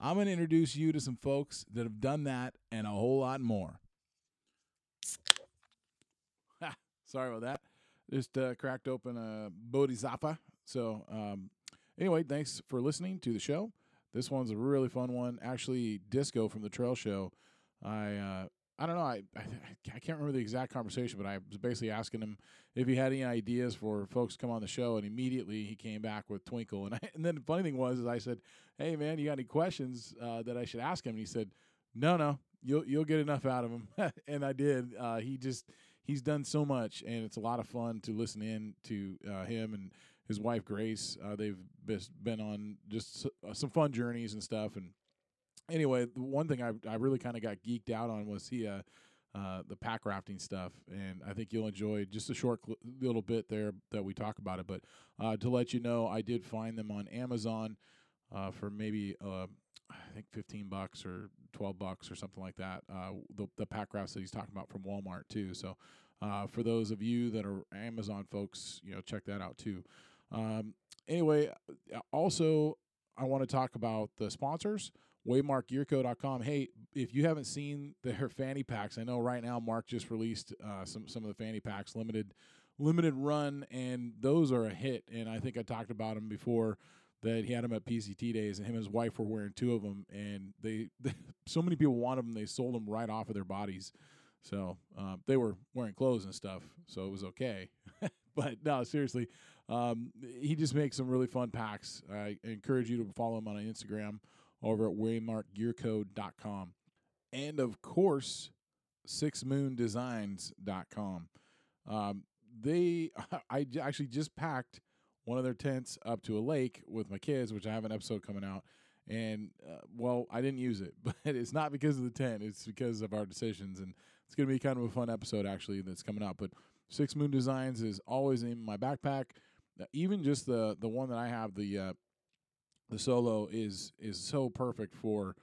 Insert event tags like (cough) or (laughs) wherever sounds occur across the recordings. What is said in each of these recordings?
I'm going to introduce you to some folks that have done that and a whole lot more. (laughs) Sorry about that. Just uh, cracked open a Bodhisattva. So, um, anyway, thanks for listening to the show. This one's a really fun one. Actually, Disco from the Trail Show. I uh, I don't know. I, I I can't remember the exact conversation, but I was basically asking him if he had any ideas for folks to come on the show, and immediately he came back with Twinkle. And I, and then the funny thing was, is I said, "Hey man, you got any questions uh, that I should ask him?" And he said, "No, no, you'll you'll get enough out of him." (laughs) and I did. Uh, he just he's done so much, and it's a lot of fun to listen in to uh, him and his wife Grace. Uh, they've been on just uh, some fun journeys and stuff, and anyway, the one thing I I really kind of got geeked out on was he uh, uh, the pack rafting stuff, and I think you'll enjoy just a short cl- little bit there that we talk about it. But uh, to let you know, I did find them on Amazon uh, for maybe uh, I think fifteen bucks or twelve bucks or something like that. Uh, the the pack rafts that he's talking about from Walmart too. So uh, for those of you that are Amazon folks, you know check that out too. Um, anyway, also I want to talk about the sponsors waymarkgearco.com. Hey, if you haven't seen their (laughs) fanny packs, I know right now Mark just released uh, some some of the fanny packs, limited limited run, and those are a hit. And I think I talked about them before that he had them at PCT days, and him and his wife were wearing two of them, and they, (laughs) so many people wanted them, they sold them right off of their bodies. So uh, they were wearing clothes and stuff, so it was okay. (laughs) but no, seriously, um, he just makes some really fun packs. I encourage you to follow him on Instagram over at waymarkgearco.com. And of course, sixmoondesigns.com. Um, they, (laughs) I actually just packed one of their tents up to a lake with my kids, which I have an episode coming out. And uh, well, I didn't use it, (laughs) but it's not because of the tent. It's because of our decisions, and it's going to be kind of a fun episode actually that's coming out. But Six Moon Designs is always in my backpack. Even just the the one that I have, the uh, the solo is is so perfect for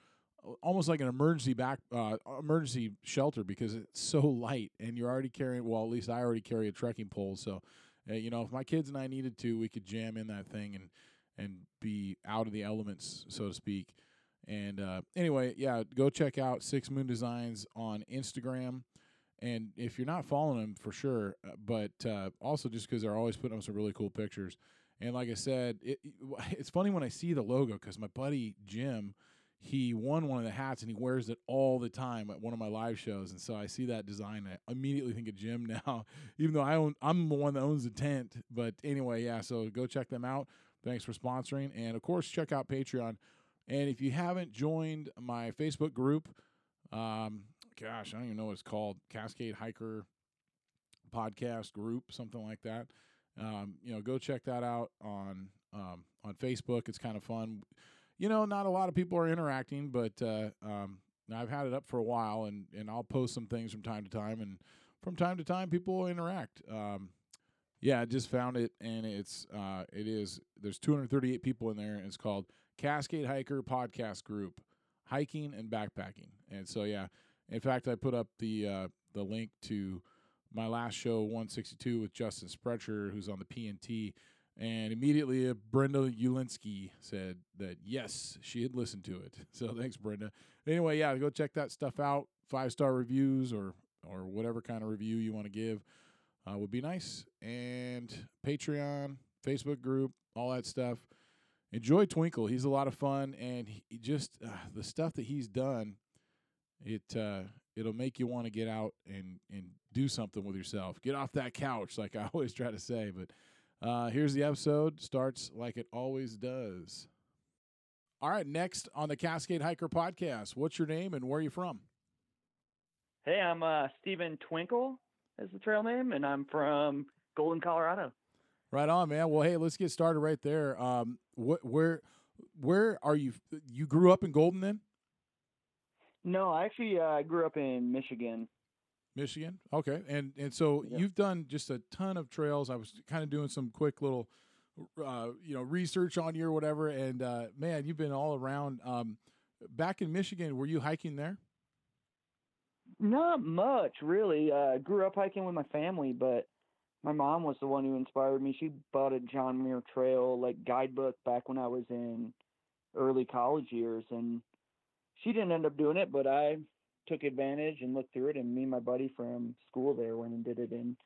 uh, almost like an emergency back uh, emergency shelter because it's so light and you're already carrying. Well, at least I already carry a trekking pole, so uh, you know if my kids and I needed to, we could jam in that thing and and be out of the elements, so to speak. And uh, anyway, yeah, go check out Six Moon Designs on Instagram. And if you're not following them, for sure, uh, but uh, also just because they're always putting up some really cool pictures. And like I said, it, it- (laughs) it's funny when I see the logo because my buddy Jim, he won one of the hats and he wears it all the time at one of my live shows. And so I see that design, I immediately think of Jim (laughs) now, even though I own, I'm the one that owns the tent. But anyway, yeah, so go check them out. Thanks for sponsoring. And of course, check out Patreon. And if you haven't joined my Facebook group, um, gosh, I don't even know what it's called, Cascade Hiker podcast group, something like that. Um, you know, go check that out on um, on Facebook. It's kind of fun. You know, not a lot of people are interacting, but uh, um, I've had it up for a while, and and I'll post some things from time to time, and from time to time, people will interact. Um, yeah, I just found it, and it's uh, it is there's 238 people in there, and it's called Cascade Hiker Podcast Group, hiking and backpacking. And so, yeah, in fact, I put up the uh, the link to my last show 162 with Justin Sprecher, who's on the PNT, and immediately uh, Brenda Ulinsky said that yes, she had listened to it. (laughs) So thanks, Brenda. Anyway, yeah, go check that stuff out. Five star reviews or or whatever kind of review you want to give uh, would be nice. And Patreon, Facebook group, all that stuff. Enjoy Twinkle. He's a lot of fun, and he just uh, the stuff that he's done. It uh, it'll make you want to get out and and do something with yourself. Get off that couch, like I (laughs) always try to say. But uh, here's the episode. Starts like it always does. All right, next on the Cascade Hiker podcast. What's your name and where are you from? Hey, I'm uh, Stephen Twinkle, is the trail name, and I'm from Golden, Colorado. Right on, man. Well, hey, let's get started right there. Um, wh- where where are you? You grew up in Golden, then? No, I actually uh, I grew up in Michigan. Michigan. Okay, and and so Yep. you've done just a ton of trails. I was kind of doing some quick little, uh, you know, research on you or whatever. And uh, man, you've been all around. Um, back in Michigan, were you hiking there? Not much, really. Uh, grew up hiking with my family, but my mom was the one who inspired me. She bought a John Muir Trail like guidebook back when I was in early college years, and she didn't end up doing it, but I took advantage and looked through it. And me and my buddy from school there went and did it in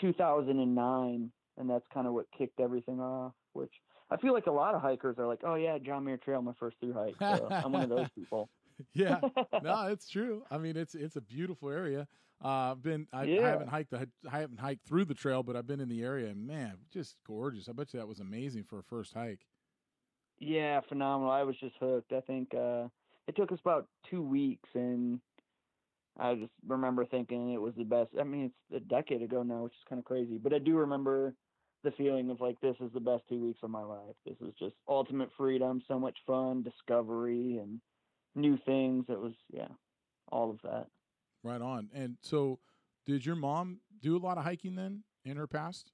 2009, and that's kind of what kicked everything off. Which I feel like a lot of hikers are like, "Oh yeah, John Muir Trail, my first through hike." So I'm one of those people. (laughs) yeah, (laughs) no, it's true. I mean, it's it's a beautiful area. Uh, I've been I, I Yeah. haven't hiked the I haven't hiked through the trail, but I've been in the area, and man, just gorgeous. I bet you that was amazing for a first hike. Yeah, phenomenal. I was just hooked. I think uh it took us about two weeks and I just remember thinking it was the best. I mean, it's a decade ago now, which is kind of crazy, but I do remember the feeling of like this is the best two weeks of my life. This is just ultimate freedom, so much fun, discovery, and new things. It was yeah, all of that. Right on. And so, did your mom do a lot of hiking then in her past?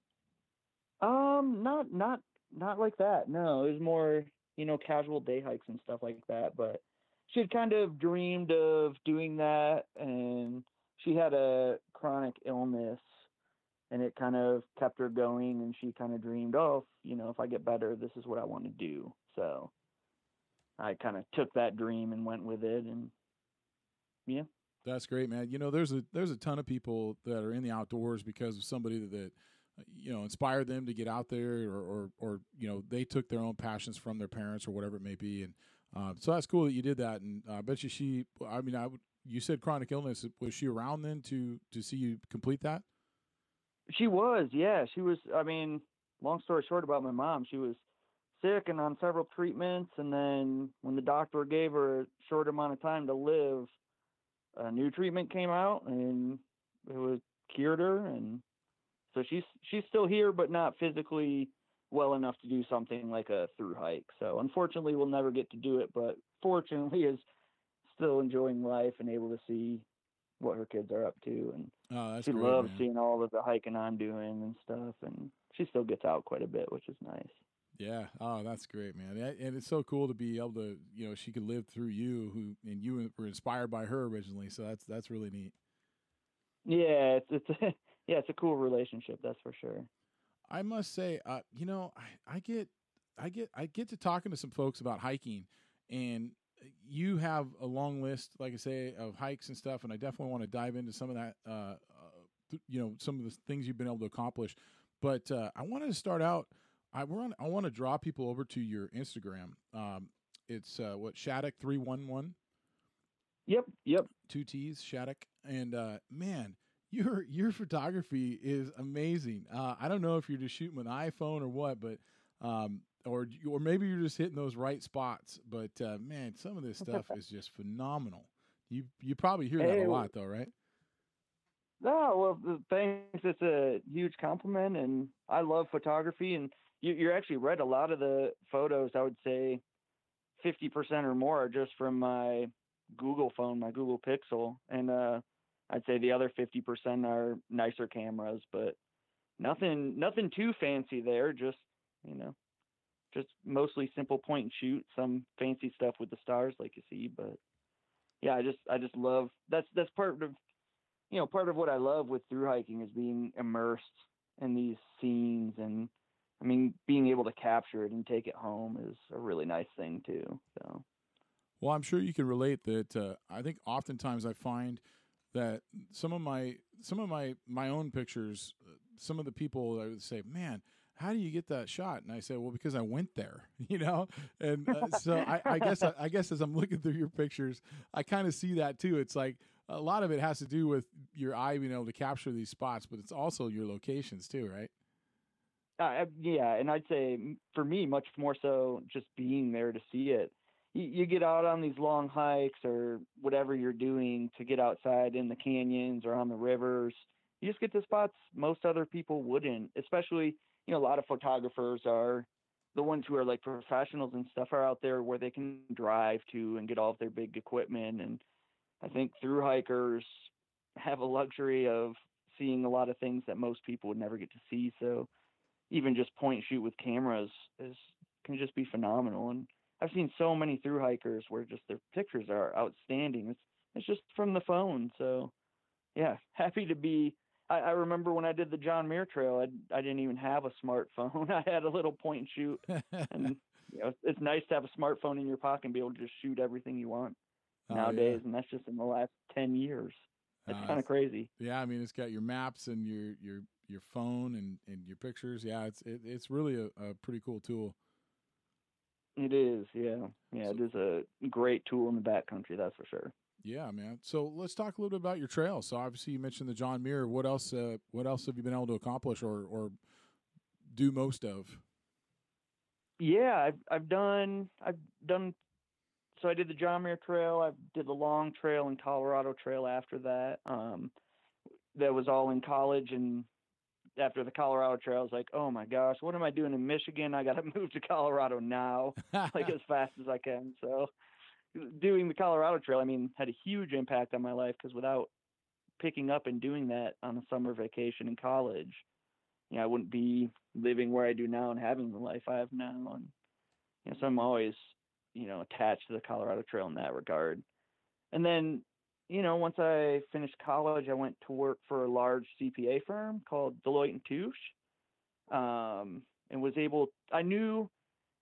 Um, not not not like that. No, it was more you know casual day hikes and stuff like that. But she had kind of dreamed of doing that, and she had a chronic illness, and it kind of kept her going. And she kind of dreamed, oh, you know, if I get better, this is what I want to do. So I kind of took that dream and went with it, and yeah. That's great, man. You know, there's a there's a ton of people that are in the outdoors because of somebody that, you know inspired them to get out there, or, or or you know they took their own passions from their parents or whatever it may be, and uh, so that's cool that you did that. And I bet you she. I mean, I would. You said chronic illness. Was she around then to to see you complete that? She was, yeah. She was. I mean, long story short about my mom, she was sick and on several treatments, and then when the doctor gave her a short amount of time to live, a new treatment came out, and it was cured her, and so she's she's still here, but not physically well enough to do something like a through hike. So unfortunately, we'll never get to do it, but fortunately, (laughs) is still enjoying life and able to see what her kids are up to and Oh, that's she great, loves man. seeing all of the hiking I'm doing and stuff, and she still gets out quite a bit, which is nice. Yeah. Oh, that's great, man. And it's so cool to be able to, you know, she could live through you, who and you were inspired by her originally. So that's that's really neat. Yeah, it's it's a, (laughs) yeah, it's a cool relationship, that's for sure. I must say, uh, you know, I, I get, I get, I get to talking to some folks about hiking, and you have a long list, like I say, of hikes and stuff, and I definitely want to dive into some of that. Uh, uh, th- you know, some of the things you've been able to accomplish, but uh, I wanted to start out. I want, I want to draw people over to your Instagram. Um, it's uh, what Shattuck three one one Yep, yep. two T's Shattuck, and uh, man, your your photography is amazing. Uh, I don't know if you're just shooting with an iPhone or what, but um, or or maybe you're just hitting those right spots. But uh, man, some of this stuff (laughs) is just phenomenal. You you probably hear that Hey, a lot though, right? No, well, thanks. It's a huge compliment, and I love photography. And you, you're actually right. A lot of the photos, I would say, fifty percent or more, are just from my Google phone, my Google Pixel, and uh, I'd say the other fifty percent are nicer cameras, but nothing, nothing too fancy there. Just you know, just mostly simple point and shoot. Some fancy stuff with the stars, like you see, but yeah, I just, I just love that's that's part of you know, part of what I love with through hiking is being immersed in these scenes and I mean being able to capture it and take it home is a really nice thing too. So Well, I'm sure you can relate that. Uh, I think oftentimes I find that some of my some of my my own pictures, uh, some of the people I would say, "Man, how do you get that shot?" And I say, "Well, because I went there," (laughs) you know. And uh, so I, I guess I guess as I'm looking through your pictures, I kind of see that too. It's like a lot of it has to do with your eye being able to capture these spots, but it's also your locations too, right? uh, yeah, and I'd say for me much more so just being there to see it. You, you get out on these long hikes or whatever you're doing to get outside in the canyons or on the rivers. You just get to spots most other people wouldn't, especially, you know, a lot of photographers are the ones who are like professionals and stuff are out there where they can drive to and get all of their big equipment and I think through hikers have a luxury of seeing a lot of things that most people would never get to see. So even just point point shoot with cameras is can just be phenomenal. And I've seen so many through hikers where just their pictures are outstanding. It's it's just from the phone. So yeah, (laughs) happy to be. I, I remember when I did the John Muir Trail, I I didn't even have a smartphone. (laughs) I had a little point and shoot, and (laughs) you know, it's nice to have a smartphone in your pocket and be able to just shoot everything you want Oh, nowadays. And that's just in the last ten years. It's Uh, kind of crazy. Yeah, I mean, it's got your maps and your your your phone and and your pictures. Yeah, it's it, it's really a, a pretty cool tool. It is, yeah, yeah. It is a great tool in the backcountry, that's for sure. Yeah, man. So let's talk a little bit about your trail. So obviously you mentioned the John Muir. What else? Uh, what else have you been able to accomplish or or do most of? Yeah, I've I've done I've done. So I did the John Muir Trail. I did the Long Trail and Colorado Trail after that. Um, that was all in college, and after the Colorado Trail, I was like, oh my gosh, what am I doing in Michigan? I got to (laughs) move to Colorado now, like as fast as I can. So doing the Colorado Trail, I mean, had a huge impact on my life because without picking up and doing that on a summer vacation in college, you know, I wouldn't be living where I do now and having the life I have now. And you know, so I'm always, you know, attached to the Colorado Trail in that regard. And then, you know, once I finished college, I went to work for a large CPA firm called Deloitte and Touche, um, and was able. I knew,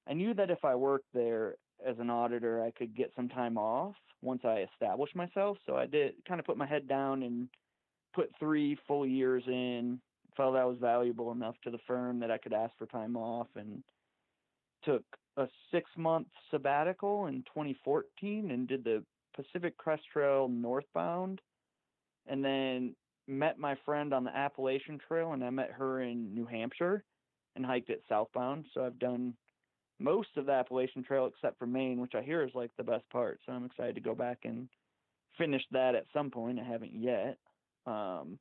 I knew that if I worked there as an auditor, I could get some time off once I established myself. So I did kind of put my head down and put three full years in. Felt that was valuable enough to the firm that I could ask for time off, and took a six month sabbatical in 2014 and did the Pacific Crest Trail northbound, and then met my friend on the Appalachian Trail, and I met her in New Hampshire and hiked it southbound. So I've done most of the Appalachian Trail except for Maine, which I hear is like the best part. So I'm excited to go back and finish that at some point. I haven't yet. Um,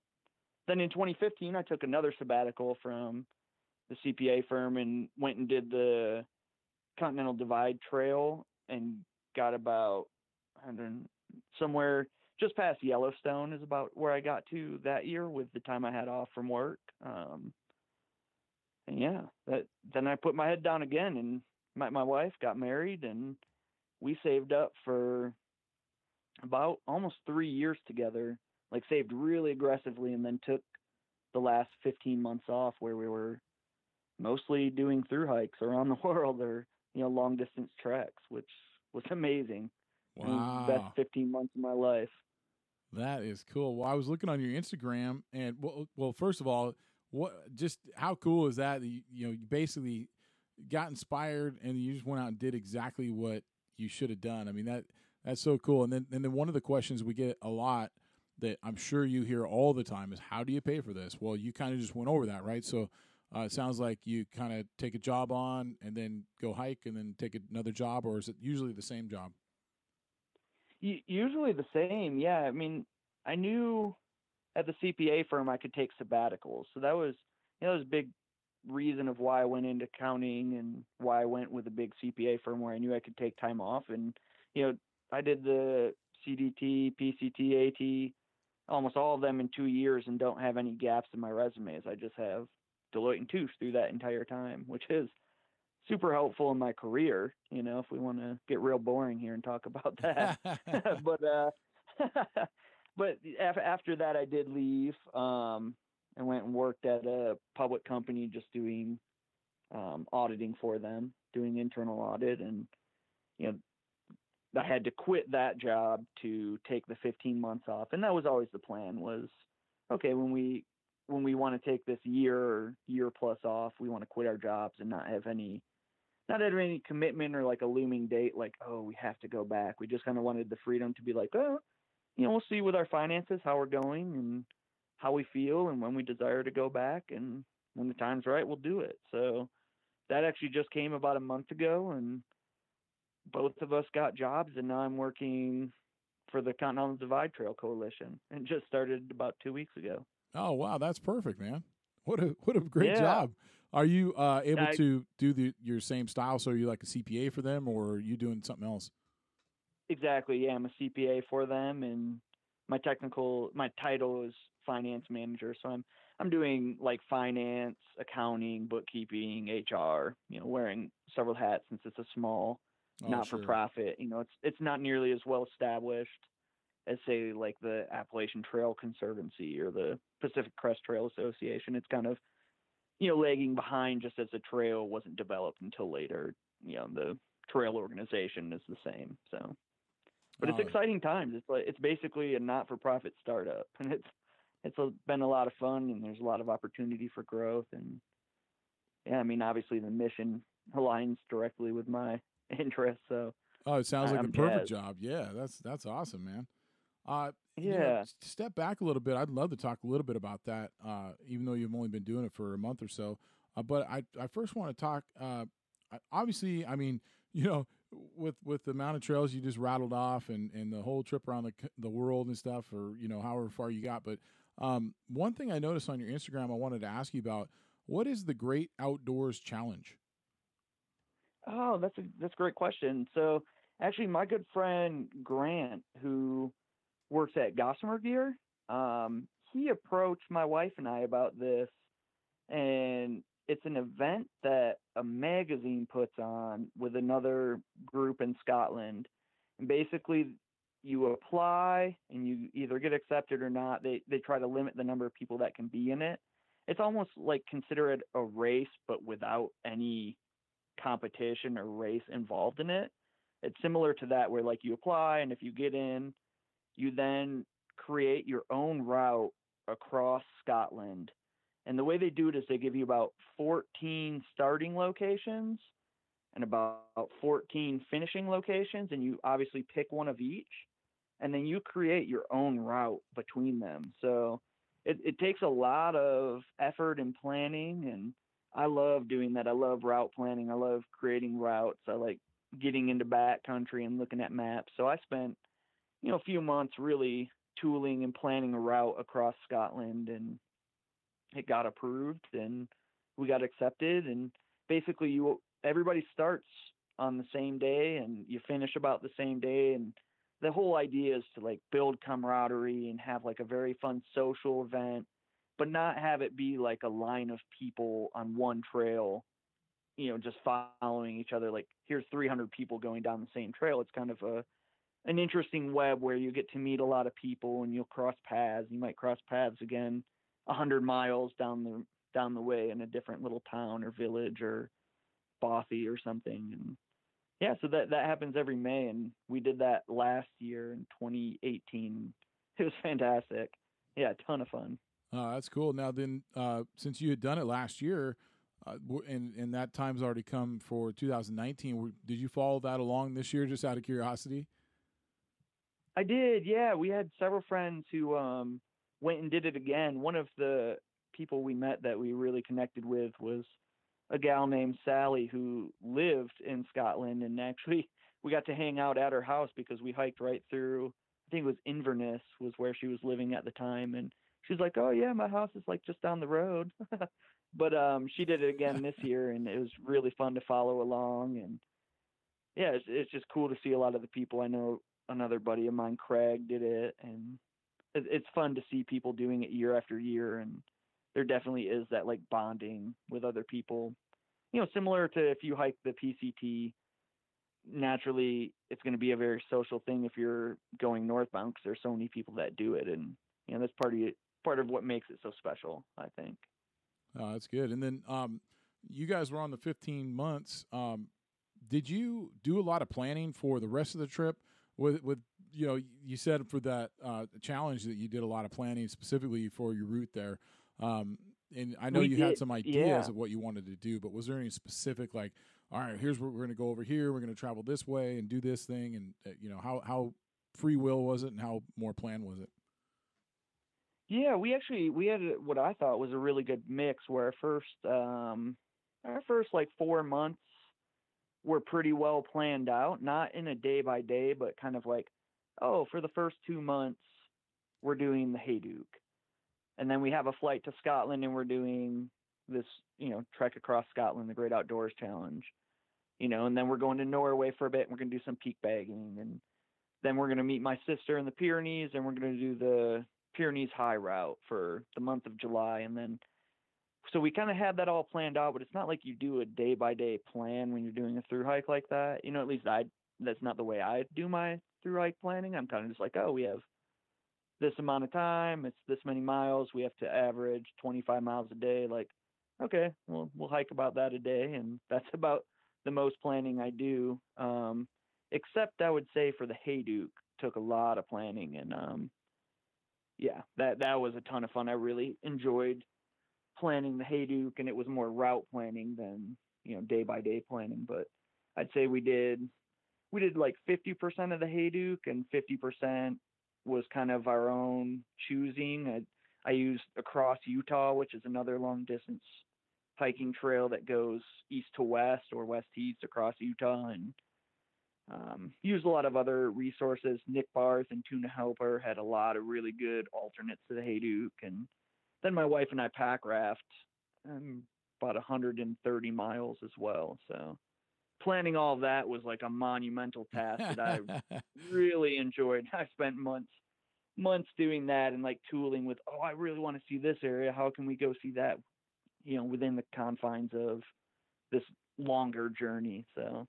then in 2015, I took another sabbatical from the CPA firm and went and did the Continental Divide Trail and got about I don't somewhere just past Yellowstone is about where I got to that year with the time I had off from work. Um, and yeah, that then I put my head down again and met my wife, got married, and we saved up for about almost three years together. Like saved really aggressively, and then took the last 15 months off where we were mostly doing through hikes around the (laughs) world or you know long distance treks, which was amazing. Wow, best 15 months of my life. that is cool. Well, I was looking on your Instagram, and well, well, first of all, what just how cool is that? that you, you know, you basically got inspired, and you just went out and did exactly what you should have done. I mean that that's so cool. And then and then one of the questions we get a lot that I'm sure you hear all the time is how do you pay for this? Well, you kind of just went over that, right? So. Uh, it sounds like you kind of take a job on and then go hike and then take another job, or is it usually the same job? Usually the same. Yeah. I mean, I knew at the CPA firm I could take sabbaticals. So that was, you know, that was a big reason of why I went into accounting and why I went with a big CPA firm where I knew I could take time off. And, you know, I did the CDT, PCT, AT, almost all of them in two years and don't have any gaps in my resumes. I just have Deloitte and Touche through that entire time, which is super helpful in my career, you know, if we want to get real boring here and talk about (laughs) that. (laughs) (laughs) but uh but af- after that I did leave um and went and worked at a public company just doing um auditing for them, doing internal audit and you know I had to quit that job to take the 15 months off and that was always the plan was okay when we when we want to take this year or year plus off we want to quit our jobs and not have any not have any commitment or like a looming date like oh we have to go back. We just kind of wanted the freedom to be like oh you know we'll see with our finances how we're going and how we feel and when we desire to go back and when the time's right we'll do it. So that actually just came about a month ago and both of us got jobs and now i'm working for the continental divide trail coalition and just started about two weeks ago Oh wow, that's perfect, man. What a what a great Yeah. job. Are you uh, able I- to do the your same style? So are you like a CPA for them, or are you doing something else? exactly. Yeah, I'm a CPA for them, and my technical my title is finance manager. So I'm I'm doing like finance, accounting, bookkeeping, HR. You know, wearing several hats since it's a small Oh, not for sure. profit. You know, it's it's not nearly as well established as say like the Appalachian Trail Conservancy or the Pacific Crest Trail Association. It's kind of you know lagging behind just as the trail wasn't developed until later. You know, the trail organization is the same. So, but it's Oh. exciting times. It's like it's basically a not-for-profit startup, (laughs) and it's it's a, been a lot of fun, and there's a lot of opportunity for growth. And yeah, I mean, obviously the mission aligns directly with my (laughs) interests. So Oh, it sounds like I'm the perfect job. Yeah, that's that's awesome, man. Uh, you know, yeah, step back a little bit. I'd love to talk a little bit about that, uh, even though you've only been doing it for a month or so. Uh, but I, I first want to talk. Uh, obviously, I mean, (laughs) you know, with with the amount of trails you just rattled off, and and the whole trip around the the world and stuff, or you know, however far you got. But um, one thing I noticed on your Instagram, I wanted to ask you about. What is the Great Outdoors Challenge? Oh, that's a that's a great question. So actually, my good friend Grant, who works at Gossamer Gear, um, he approached my wife and I about this, and it's an event that a magazine puts on with another group in Scotland, and basically you apply and you either get accepted or not. They they try to limit the number of people that can be in it. It's almost like consider it a race, but without any competition or race involved in it. It's similar to that where like you apply and if you get in, you then create your own route across Scotland. And the way they do it is they give you about 14 starting locations and about 14 finishing locations and you obviously pick one of each and then you create your own route between them. So it, it takes a lot of effort and planning and I love doing that. I love route planning. I love creating routes. I like getting into backcountry and looking at maps. So I spent, you know, a few months really tooling and planning a route across Scotland and it got approved and we got accepted and basically you everybody starts on the same day and you finish about the same day and the whole idea is to like build camaraderie and have like a very fun social event but not have it be like a line of people on one trail, you know, just following each other. Like here's 300 people going down the same trail. It's kind of a an interesting web where you get to meet a lot of people and you'll cross paths. You might cross paths again a hundred miles down the down the way in a different little town or village or bothy or something. And yeah, so that that happens every May, and we did that last year in 2018. It was fantastic. Yeah, a ton of fun. Uh, that's cool. Now then, uh, since you had done it last year, uh, and and that time's already come for 2019, did you follow that along this year, just out of curiosity? I did, yeah. We had several friends who um went and did it again. One of the people we met that we really connected with was a gal named Sally who lived in Scotland and actually (laughs) we got to hang out at her house because we hiked right through I think it was Inverness was where she was living at the time and she's like, "Oh yeah, my house is like just down the road." (laughs) but um she did it again this (laughs) year and it was really fun to follow along and yeah, it's, it's just cool to see a lot of the people I know another buddy of mine, Craig, did it, and it, it's fun to see people doing it year after year. And there definitely is that like bonding with other people. You know, similar to if you hike the PCT, naturally it's going to be a very social thing if you're going northbound because there's so many people that do it, and you know that's part of it, part of what makes it so special. I think. Oh, that's good. And then um, you guys were on the 15 months. Um, did you do a lot of planning for the rest of the trip? With, with you know, you said for that uh, challenge that you did a lot of planning specifically for your route there. Um, and I know We you had some ideas yeah. of what you wanted to do, but was there any specific like, all right, here's what we're going to go over here. We're going to travel this way and do this thing, and uh, you know how how free will was it, and how more planned was it? Yeah, we actually we had what I thought was a really good mix where our first um our first like 4 months were pretty well planned out, not in a day by day, but kind of like oh, for the first 2 months we're doing the Hayduke. And then we have a flight to Scotland and we're doing this, you know, trek across Scotland, the Great Outdoors Challenge. You know, and then we're going to Norway for a bit and we're going to do some peak bagging and then we're going to meet my sister in the Pyrenees, and we're going to do the Pyrenees High Route for the month of July, and then so we kind of had that all planned out. But it's not like you do a day by day plan when you're doing a through hike like that. You know, at least I that's not the way I do my through hike planning. I'm kind of just like, oh, we have this amount of time, it's this many miles, we have to average 25 miles a day. Like, okay, well, we'll hike about that a day, and (laughs) that's about the most planning I do. Um, except I would say for the Hayduke, took a lot of planning, and um, yeah, that that was a ton of fun. I really enjoyed planning the Hayduke, and it was more route planning than you know day by day planning. But I'd say we did we did like 50% of the Hayduke, and 50% was kind of our own choosing. I, I used across Utah, which is another long distance hiking trail that goes east to west or west to east across Utah, and um, used a lot of other resources. Nick Barth and Tuna Helper had a lot of really good alternates to the Hayduke, and then my wife and I pack raft um, about 130 miles as well. So planning all that was like a monumental task that I (laughs) really enjoyed. I spent months months doing that and like tooling with, oh, I really want to see this area. How can we go see that? You know, within the confines of this longer journey. So,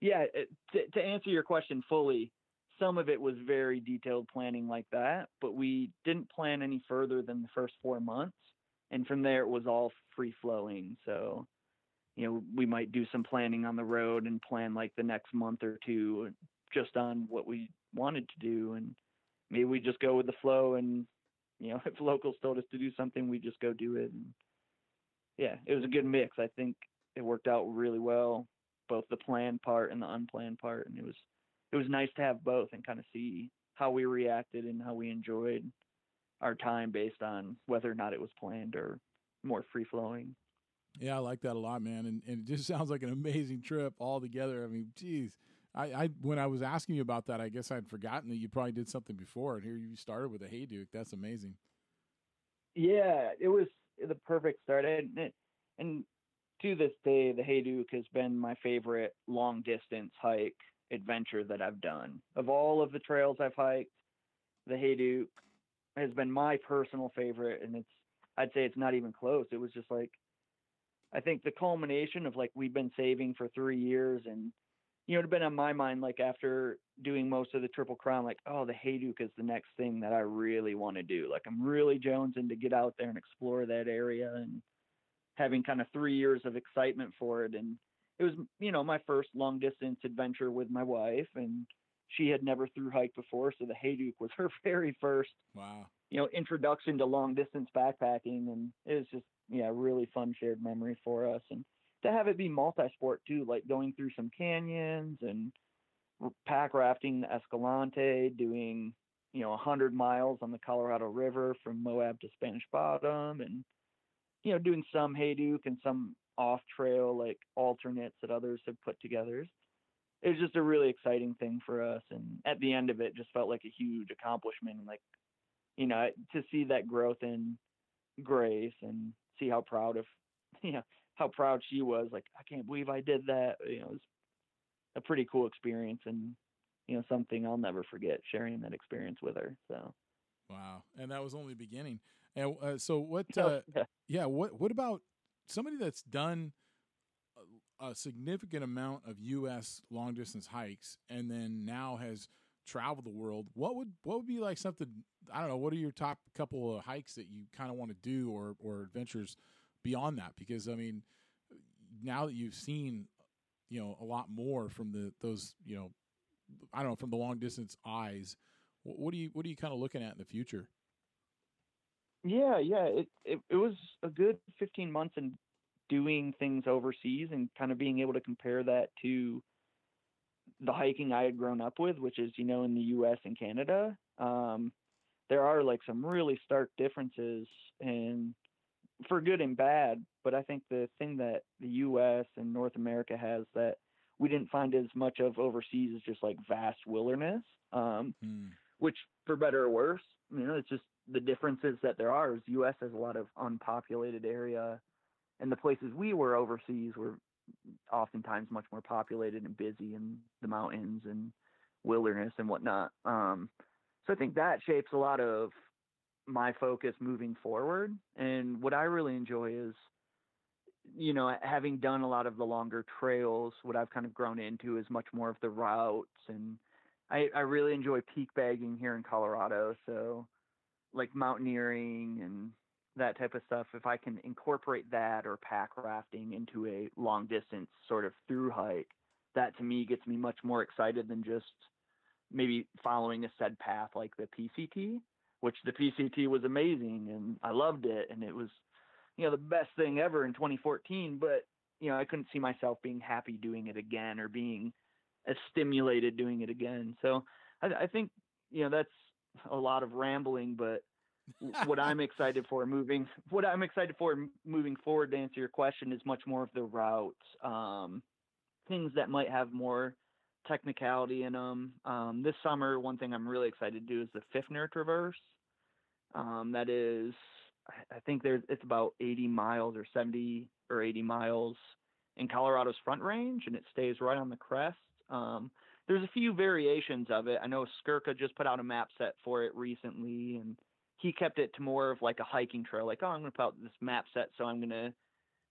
yeah, it, to, to answer your question fully, some of it was very detailed planning like that, but we didn't plan any further than the first four months. And from there, it was all free flowing. So, you know, we might do some planning on the road and plan like the next month or two just on what we wanted to do. And maybe we just go with the flow and, you know, (laughs) if locals told us to do something, we just go do it. And yeah, it was a good mix. I think it worked out really well, both the planned part and the unplanned part. And it was, it was nice to have both and kind of see how we reacted and how we enjoyed our time based on whether or not it was planned or more free flowing. Yeah, I like that a lot, man. And, and it just (laughs) sounds like an amazing trip all together. I mean, geez. I, I when I was asking you about that, I guess I'd forgotten that you probably did something before, and here you started with a Hayduke. That's amazing. Yeah, it was the perfect start, and and to this day, the Hayduke has been my favorite long distance hike adventure that I've done. Of all of the trails I've hiked, the Hayduke has been my personal favorite, and it's I'd say it's not even close. It was just like I think the culmination of like we've been saving for three years and you know, it had been on my mind like after doing most of the Triple Crown, like, oh, the Hayduke is the next thing that I really want to do. Like I'm really jonesing to get out there and explore that area and having kind of three years of excitement for it. And it was, you know, my first long distance adventure with my wife and she had never through hiked before. So the Hayduke was (laughs) her very first, wow, you know, introduction to long distance backpacking. And it was just, yeah, really fun shared memory for us. And to have it be multi-sport too, like going through some canyons and pack rafting the Escalante, doing, you know, 100 miles on the Colorado River from Moab to Spanish Bottom and, you know, doing some Hayduke and some off trail like alternates that others have put together. It was just a really exciting thing for us. And at the end of it, just felt like a huge accomplishment. Like, you know, to see that growth in Grace and see how proud of, (laughs) you know, how proud she was. Like, I can't believe I did that. You know, it was a pretty cool experience and, you know, something I'll never forget sharing that experience with her. So, wow. And that was only the beginning. And uh, so what, (laughs) uh, yeah. yeah, what, what about somebody that's done a, a significant amount of U.S. long distance hikes and then now has traveled the world? What would, what would be like something, I don't know, what are your top couple of hikes that you kind of want to do or, or adventures beyond that because I mean now that you've seen you know a lot more from the those you know I don't know from the long distance eyes what, what do you what are you kind of looking at in the future yeah yeah it, it it was a good 15 months in doing things overseas and kind of being able to compare that to the hiking I had grown up with which is you know in the US and Canada um there are like some really stark differences in for good and bad. But I think the thing that the U.S. and North America has that we didn't find as much of overseas is just like vast wilderness, um, mm. which for better or worse, you know, it's just the differences that there are. Is U.S. has a lot of unpopulated area, and the places we were overseas were oftentimes much more populated and busy in the mountains and wilderness and whatnot. Um, so I think that shapes a lot of my focus moving forward. And what I really enjoy is, you know, having done a lot of the longer trails, what I've kind of grown into is much more of the routes. And I, I really enjoy peak bagging here in Colorado. So, like mountaineering and that type of stuff, if I can incorporate that or pack rafting into a long distance sort of through hike, that to me gets me much more excited than just maybe following a said path like the PCT, which the PCT was amazing and I loved it and it was, you know, the best thing ever in 2014. But you know, I couldn't see myself being happy doing it again or being as stimulated doing it again. So I, I think you know that's a lot of rambling, but what I'm (laughs) excited for moving, what I'm excited for moving forward to answer your question is much more of the routes, um, things that might have more technicality in them. Um, this summer, one thing I'm really excited to do is the Pfiffner Traverse. Um, that is, I think there's it's about 80 miles or 70 or 80 miles in Colorado's Front Range, and it stays right on the crest. Um, there's a few variations of it. I know Skurka just put out a map set for it recently, and he kept it to more of like a hiking trail. Like, oh, I'm going to put out this map set, so I'm going to,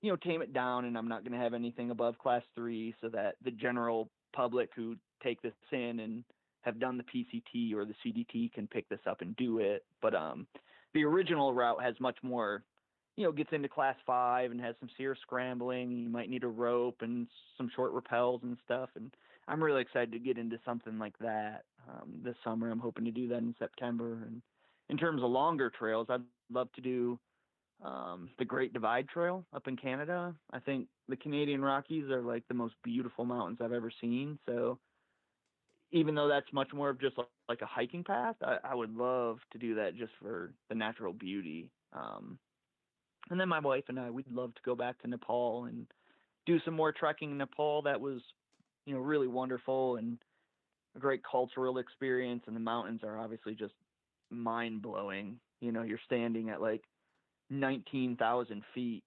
you know, tame it down, and I'm not going to have anything above class three, so that the general public who take this in and have done the PCT or the CDT can pick this up and do it. But um, the original route has much more, you know, gets into class five and has some serious scrambling. You might need a rope and some short rappels and stuff. And I'm really excited to get into something like that um, this summer. I'm hoping to do that in September. And in terms of longer trails, I'd love to do um, the Great Divide Trail up in Canada. I think the Canadian Rockies are like the most beautiful mountains I've ever seen. So even though that's much more of just like a hiking path, I, I would love to do that just for the natural beauty. Um, and then my wife and I, we'd love to go back to Nepal and do some more trekking in Nepal. That was, you know, really wonderful and a great cultural experience. And the mountains are obviously just mind blowing. You know, you're standing at like 19,000 feet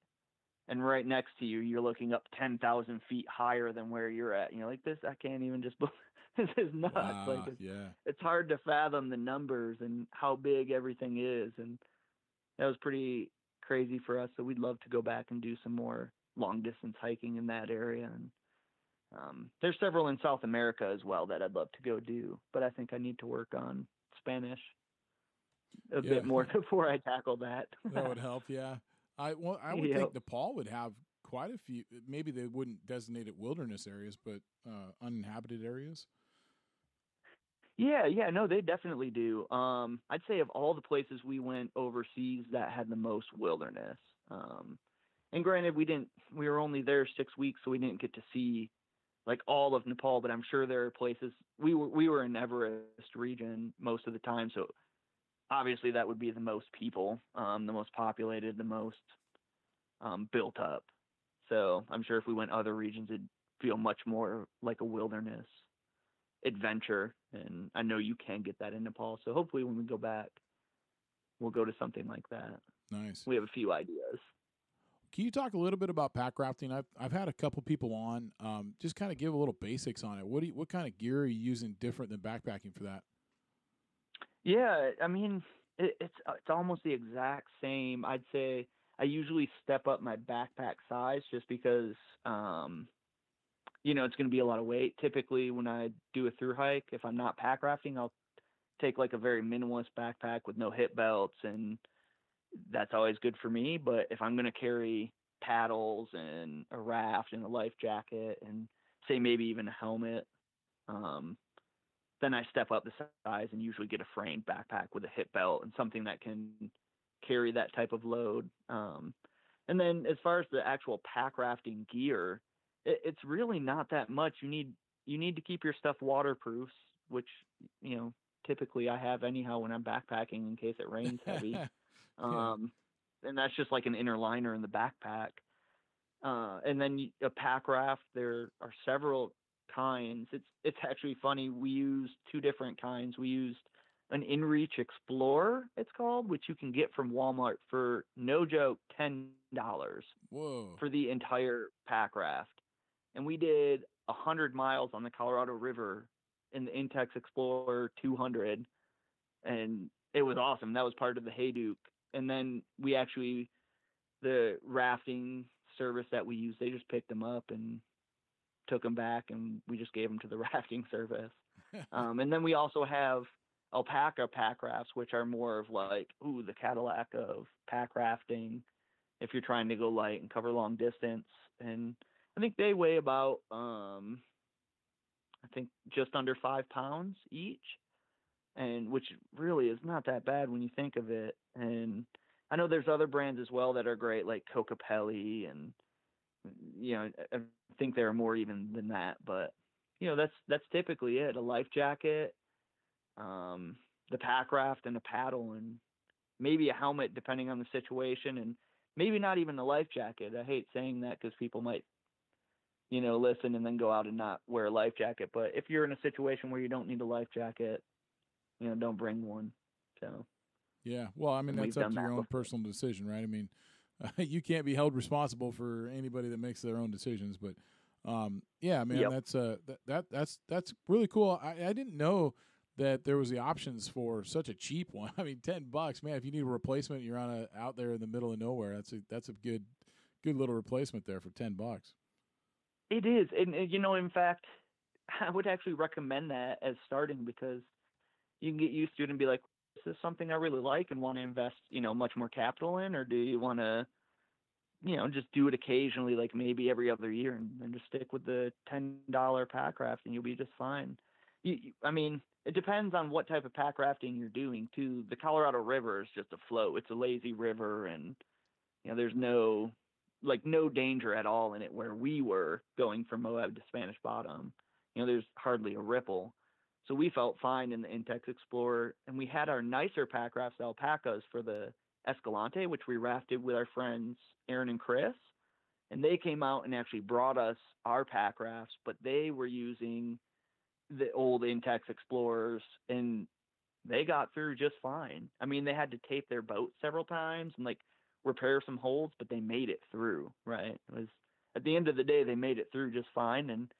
and right next to you, you're looking up 10,000 feet higher than where you're at. And you're like, this, I can't even just (laughs) this is nuts. Wow, like it's, yeah. it's hard to fathom the numbers and how big everything is. And that was pretty crazy for us. So we'd love to go back and do some more long distance hiking in that area. And um, there's several in South America as well that I'd love to go do, but I think I need to work on Spanish a Yeah. bit more (laughs) before I tackle that. That would (laughs) help. Yeah. I well, I would Yep. think Nepal would have quite a few. Maybe they wouldn't designate it wilderness areas, but uh, uninhabited areas. Yeah, yeah, no, they definitely do. Um, I'd say of all the places we went overseas that had the most wilderness. Um, and granted, we didn't, we were only there six weeks, so we didn't get to see like all of Nepal. But I'm sure there are places we were we were in Everest region most of the time, so obviously that would be the most people, um, the most populated, the most um, built up. So I'm sure if we went other regions, it'd feel much more like a wilderness adventure. And I know you can get that in Nepal. So hopefully when we go back, we'll go to something like that. Nice. We have a few ideas. Can you talk a little bit about pack rafting? I've I've had a couple people on. Um, just kind of give a little basics on it. What do you, what kind of gear are you using different than backpacking for that? Yeah, I mean, it, it's it's almost the exact same. I'd say I usually step up my backpack size just because, um, you know, it's going to be a lot of weight. Typically, when I do a through hike, if I'm not pack rafting, I'll take like a very minimalist backpack with no hip belts, and that's always good for me. But if I'm going to carry paddles and a raft and a life jacket and say maybe even a helmet, um, then I step up the size and usually get a framed backpack with a hip belt and something that can carry that type of load. Um, and then as far as the actual pack rafting gear, it, it's really not that much. You need you need to keep your stuff waterproof, which you know typically I have anyhow when I'm backpacking in case it rains heavy. (laughs) Um, and that's just like an inner liner in the backpack. Uh, and then a pack raft, there are several kinds. It's it's actually funny. We used two different kinds. We used an Intex Explorer, it's called, which you can get from Walmart for no joke ten dollars Whoa. for the entire pack raft. And we did a hundred miles on the Colorado River in the Intex Explorer 200, and it was awesome. That was part of the Hayduke, and then we actually the rafting service that we used, they just picked them up and took them back, and we just gave them to the (laughs) rafting service. um, and then we also have Alpacka pack rafts, which are more of like, ooh, the Cadillac of pack rafting. If you're trying to go light and cover long distance, and I think they weigh about, um, I think just under five pounds each, and which really is not that bad when you think of it. And I know there's other brands as well that are great, like Kokopelli, and you know, I think there are more even than that, but you know, that's that's typically it. A life jacket, um, the pack raft, and a paddle, and maybe a helmet, depending on the situation, and maybe not even a life jacket. I hate saying that because people might, you know, listen and then go out and not wear a life jacket. But if you're in a situation where you don't need a life jacket, you know, don't bring one. So. Yeah, well, I mean that's up to your own personal decision, right? I mean, uh, (laughs) you can't be held responsible for anybody that makes their own decisions, but um, yeah, man, yep. that's uh, that, that that's that's really cool. I, I didn't know that there was the options for such a cheap one. (laughs) I mean, ten bucks, man. If you need a replacement, you're on a out there in the middle of nowhere. That's a that's a good good little replacement there for ten bucks. It is, and you know, in fact, (laughs) I would actually recommend that as starting because you can get used to it and be like, This is this something I really like and want to invest, you know, much more capital in, or do you want to, you know, just do it occasionally, like maybe every other year, and, and just stick with the ten dollar pack raft, and you'll be just fine. You, you, I mean, it depends on what type of pack rafting you're doing too. The Colorado River is just a flow; it's a lazy river, and you know, there's no like no danger at all in it. Where we were going from Moab to Spanish Bottom, you know, there's hardly a ripple. So we felt fine in the Intex Explorer, and we had our nicer pack rafts, Alpackas, for the Escalante, which we rafted with our friends Aaron and Chris, and they came out and actually brought us our pack rafts, but they were using the old Intex Explorers, and they got through just fine. I mean, they had to tape their boat several times and like repair some holes, but they made it through. Right? It was at the end of the day, they made it through just fine, and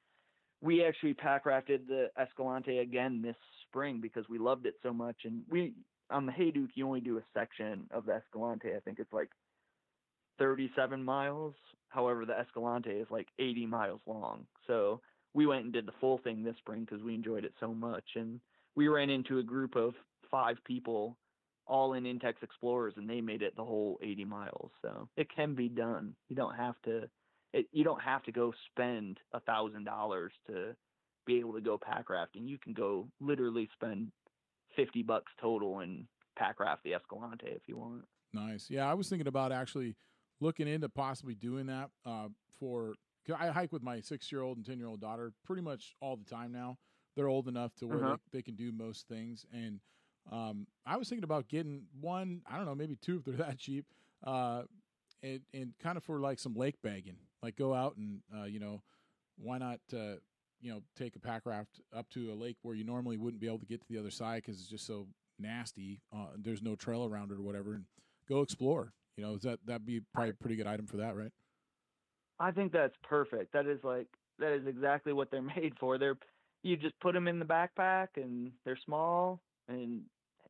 we actually pack rafted the Escalante again this spring because we loved it so much. And we on the Hayduke, you only do a section of the Escalante. I think it's like 37 miles. However, the Escalante is like 80 miles long. So we went and did the full thing this spring because we enjoyed it so much. And we ran into a group of five people, all in Intex Explorers, and they made it the whole 80 miles. So it can be done. You don't have to it, you don't have to go spend a thousand dollars to be able to go pack rafting. You can go literally spend fifty bucks total and pack raft the Escalante if you want. Nice. Yeah, I was thinking about actually looking into possibly doing that uh, for. I hike with my six-year-old and ten-year-old daughter pretty much all the time now. They're old enough to where uh-huh. they, they, can do most things, and um, I was thinking about getting one. I don't know, maybe two if they're (laughs) that cheap. Uh, and, and kind of for like some lake bagging, like go out and uh, you know, why not uh, you know take a pack raft up to a lake where you normally wouldn't be able to get to the other side because it's just so nasty. Uh, there's no trail around it or whatever, and go explore. You know, is that that'd be probably a pretty good item for that, right? I think that's perfect. That is like that is exactly what they're (laughs) made for. They're you just put them in the backpack and they're small and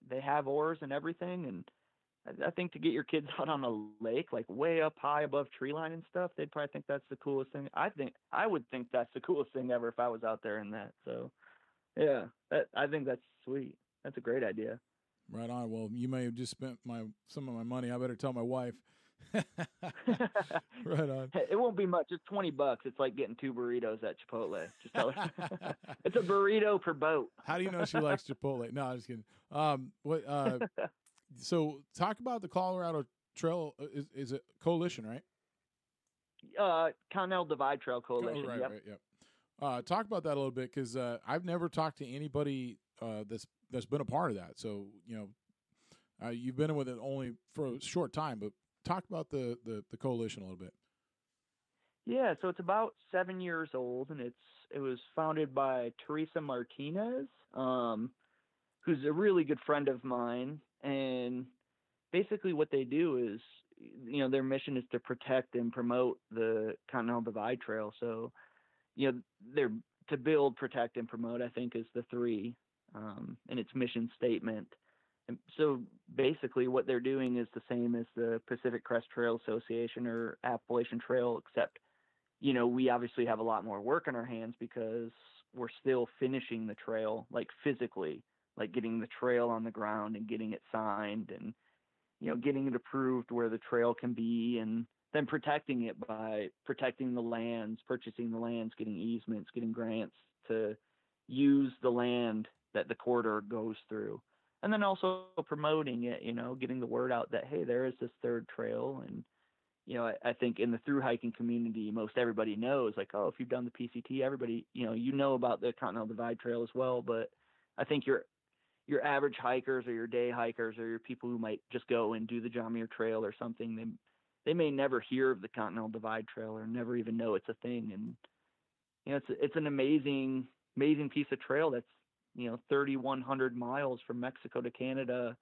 they have oars and everything and I think to get your kids (laughs) out on a lake, like way up high above tree line and stuff, they'd probably think that's the coolest thing. I think I would think that's the coolest thing ever if I was out there in that. So, yeah, that, I think that's sweet. That's a great idea. Right on. Well, you may have just spent my some of my money. I better tell my wife. (laughs) right on. (laughs) It won't be much. It's twenty bucks. It's like getting two burritos at Chipotle. Just tell her it's a burrito per boat. How do you know she likes Chipotle? No, I'm just kidding. Um, what? Uh, so talk about the Colorado Trail. Uh, is, is it coalition, right? Uh, Continental Divide Trail Coalition. Oh, right, yep. right, yep. Uh, talk about that a little bit because uh, I've never talked to anybody uh, that's that's been a part of that. So you know, uh, you've been with it only for a short time, but talk about the, the the coalition a little bit. Yeah, so it's about seven years old, and it's it was founded by Teresa Martinez, um, who's a really good friend of mine, and basically what they do is you know their mission is to protect and promote the continental divide trail so you know they're to build, protect, and promote, I think, is the three um, in its mission statement. And so basically, what they're doing is the same as the Pacific Crest Trail Association or Appalachian Trail, except, you know, we obviously have a lot more work on our hands because we're still finishing the trail, like physically, like getting the trail on the ground and getting it signed and, you know, getting it approved where the trail can be and then protecting it by protecting the lands, purchasing the lands, getting easements, getting grants to use the land that the corridor goes through. And then also promoting it, you know, getting the word out that, hey, there is this third trail. And, you know, I, I think in the through hiking community, most everybody knows, like, oh, if you've done the PCT, everybody, you know, you know about the Continental Divide Trail as well. But I think your your average hikers or your day hikers or your people who might just go and do the John Muir Trail or something, they they may never hear of the Continental Divide Trail or never even know it's a thing. And you know, it's it's an amazing amazing piece of trail that's you know 3,100 miles from Mexico to Canada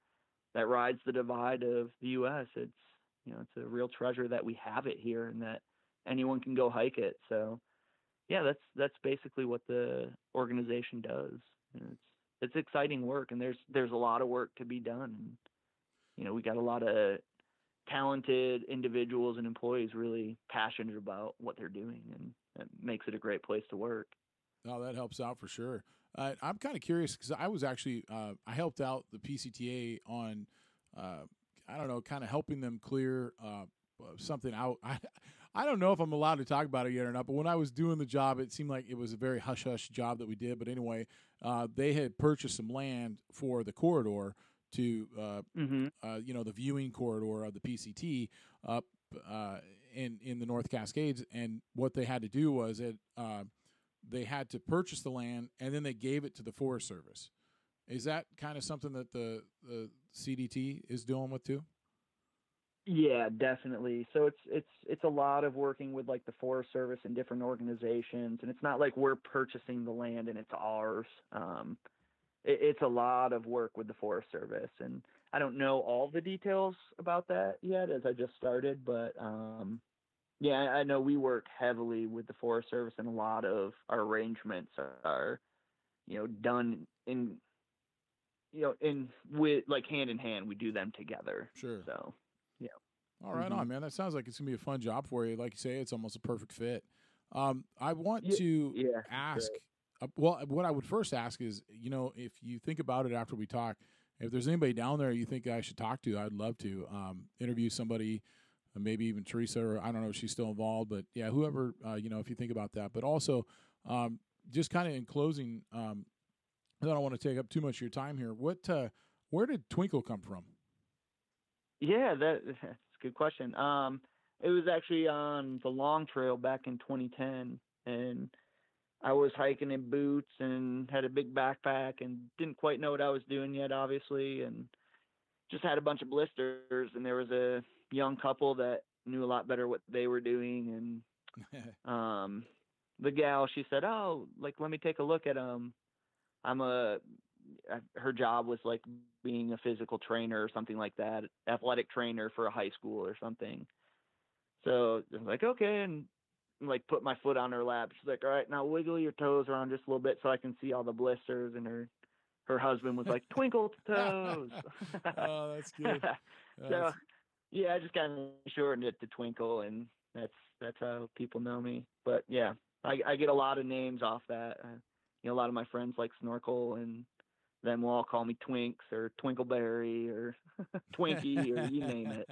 that rides the divide of the U.S. It's you know it's a real treasure that we have it here and that anyone can go hike it. So yeah, that's that's basically what the organization does. It's it's exciting work and there's there's a lot of work to be done. And, you know, we got a lot of talented individuals and employees really passionate about what they're doing and it makes it a great place to work. Oh, that helps out for sure. Uh, I'm kind of curious because I was actually uh, I helped out the PCTA on uh, I don't know, kind of helping them clear uh, something out. (laughs) I I don't know if I'm allowed to talk about it yet or not. But when I was doing the job, it seemed like it was a very hush hush job that we did. But anyway, uh, they had purchased some land for the corridor to uh, mm-hmm. you know the viewing corridor of the PCT up in in the North Cascades, and what they had to do was it they had to purchase the land and then they gave it to the Forest Service. Is that kind of something that the, the CDT is doing with too? Yeah, definitely. So it's it's it's a lot of working with like the Forest Service and different organizations, and it's not like we're purchasing the land and it's ours. Um, it, it's a lot of work with the Forest Service, and I don't know all the details about that yet, as I just started, but um, yeah, I know we work heavily with the Forest Service, and a lot of our arrangements are, you know, done in, you know, in with like hand in hand. We do them together. Sure. So. All right, mm-hmm. on man. That sounds like it's gonna be a fun job for you. Like you say, it's almost a perfect fit. Um, I want yeah, to yeah, ask. Uh, well, what I would first ask is, you know, if you think about it after we talk, if there's anybody down there you think I should talk to, I'd love to um, interview somebody maybe even Teresa, or I don't know if she's still involved, but yeah, whoever, uh, you know, if you think about that. But also, um, just kind of in closing, um, I don't want to take up too much of your time here. What, uh, where did Twinkle come from? Yeah, that, (laughs) good question. Um, it was actually on the Long Trail back in 2010, and I was hiking in boots and had a big backpack and didn't quite know what I was doing yet, obviously, and just had a bunch of blisters. And there was a young couple that knew a lot better what they were doing and (laughs) um the gal she said oh like let me take a look at them i'm a her job was like being a physical trainer or something like that athletic trainer for a high school or something so I'm like okay and like put my foot on her lap she's like all right now wiggle your toes around just a little bit so i can see all the blisters and her her husband was like twinkle toes (laughs) oh that's good (laughs) so that's... Yeah, I just kind of shortened it to Twinkle, and that's that's how people know me. But yeah, I, I get a lot of names off that. Uh, you know, a lot of my friends like Snorkel, and then we'll all call me Twinks or Twinkleberry or (laughs) Twinkie or you name it.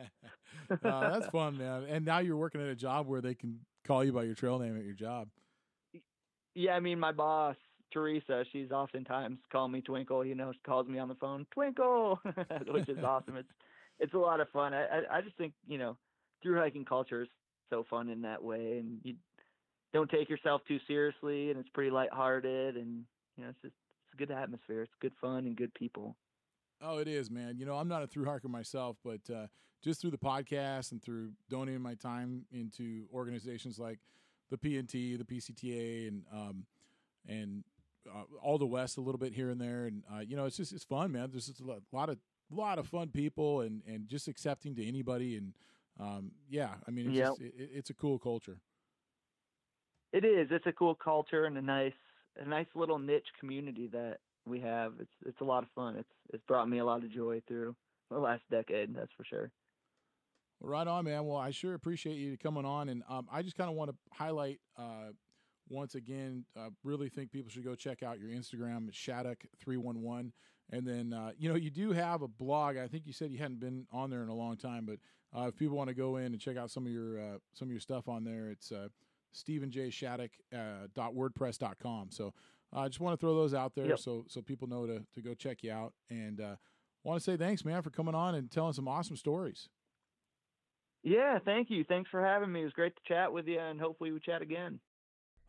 (laughs) uh, that's fun, man. And now you're working at a job where they can call you by your trail name at your job. Yeah, I mean, my boss Teresa, she's oftentimes calling me Twinkle. You know, she calls me on the phone, Twinkle, (laughs) which is awesome. It's it's a lot of fun. I, I, I just think you know through hiking culture is so fun in that way, and you don't take yourself too seriously, and it's pretty lighthearted, and you know it's just it's a good atmosphere. It's good fun and good people. Oh, it is, man. You know, I'm not a through hiker myself, but uh, just through the podcast and through donating my time into organizations like the PNT, the PCTA, and um, and uh, all the West a little bit here and there, and uh, you know, it's just it's fun, man. There's just a lot of a lot of fun people and and just accepting to anybody and um, yeah, I mean, it's, yep. just, it, it's a cool culture. It is. It's a cool culture and a nice a nice little niche community that we have. It's it's a lot of fun. It's it's brought me a lot of joy through the last decade. That's for sure. Right on, man. Well, I sure appreciate you coming on, and um, I just kind of want to highlight uh, once again. Uh, really think people should go check out your Instagram, Shattuck three one one, and then uh, you know you do have a blog. I think you said you hadn't been on there in a long time, but uh, if people want to go in and check out some of your uh, some of your stuff on there, it's uh, StephenJShattuck uh, So I just want to throw those out there Yep. so so people know to to go check you out, and uh, want to say thanks, man, for coming on and telling some awesome stories. Yeah, thank you. Thanks for having me. It was great to chat with you, and hopefully we chat again.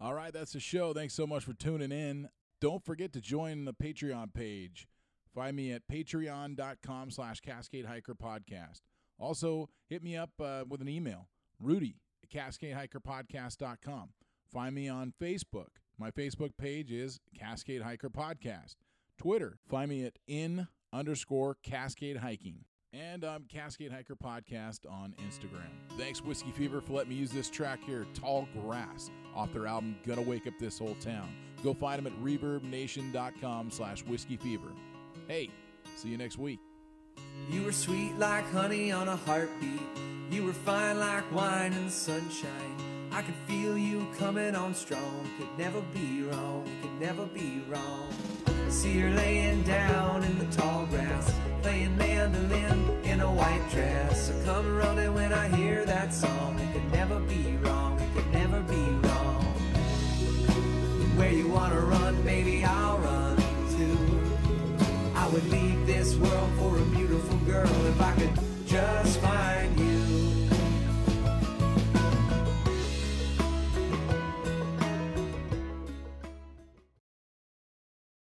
All right, that's the show. Thanks so much for tuning in. Don't forget to join the Patreon page. Find me at patreon.com slash Cascade Hiker Podcast. Also, hit me up uh, with an email, Rudy CascadeHikerPodcast.com. Find me on Facebook. My Facebook page is Cascade Hiker Podcast. Twitter, find me at in underscore Cascade Hiking. And I'm Cascade Hiker Podcast on Instagram. Thanks, Whiskey Fever, for letting me use this track here, Tall Grass, off their album Gonna Wake Up This Whole Town. Go find them at reverbnation.com slash whiskey fever. Hey, see you next week. You were sweet like honey on a heartbeat. You were fine like wine in the sunshine. I could feel you coming on strong. Could never be wrong. Could never be wrong. See her laying down in the tall grass, playing mandolin in a white dress. I come running when I hear that song.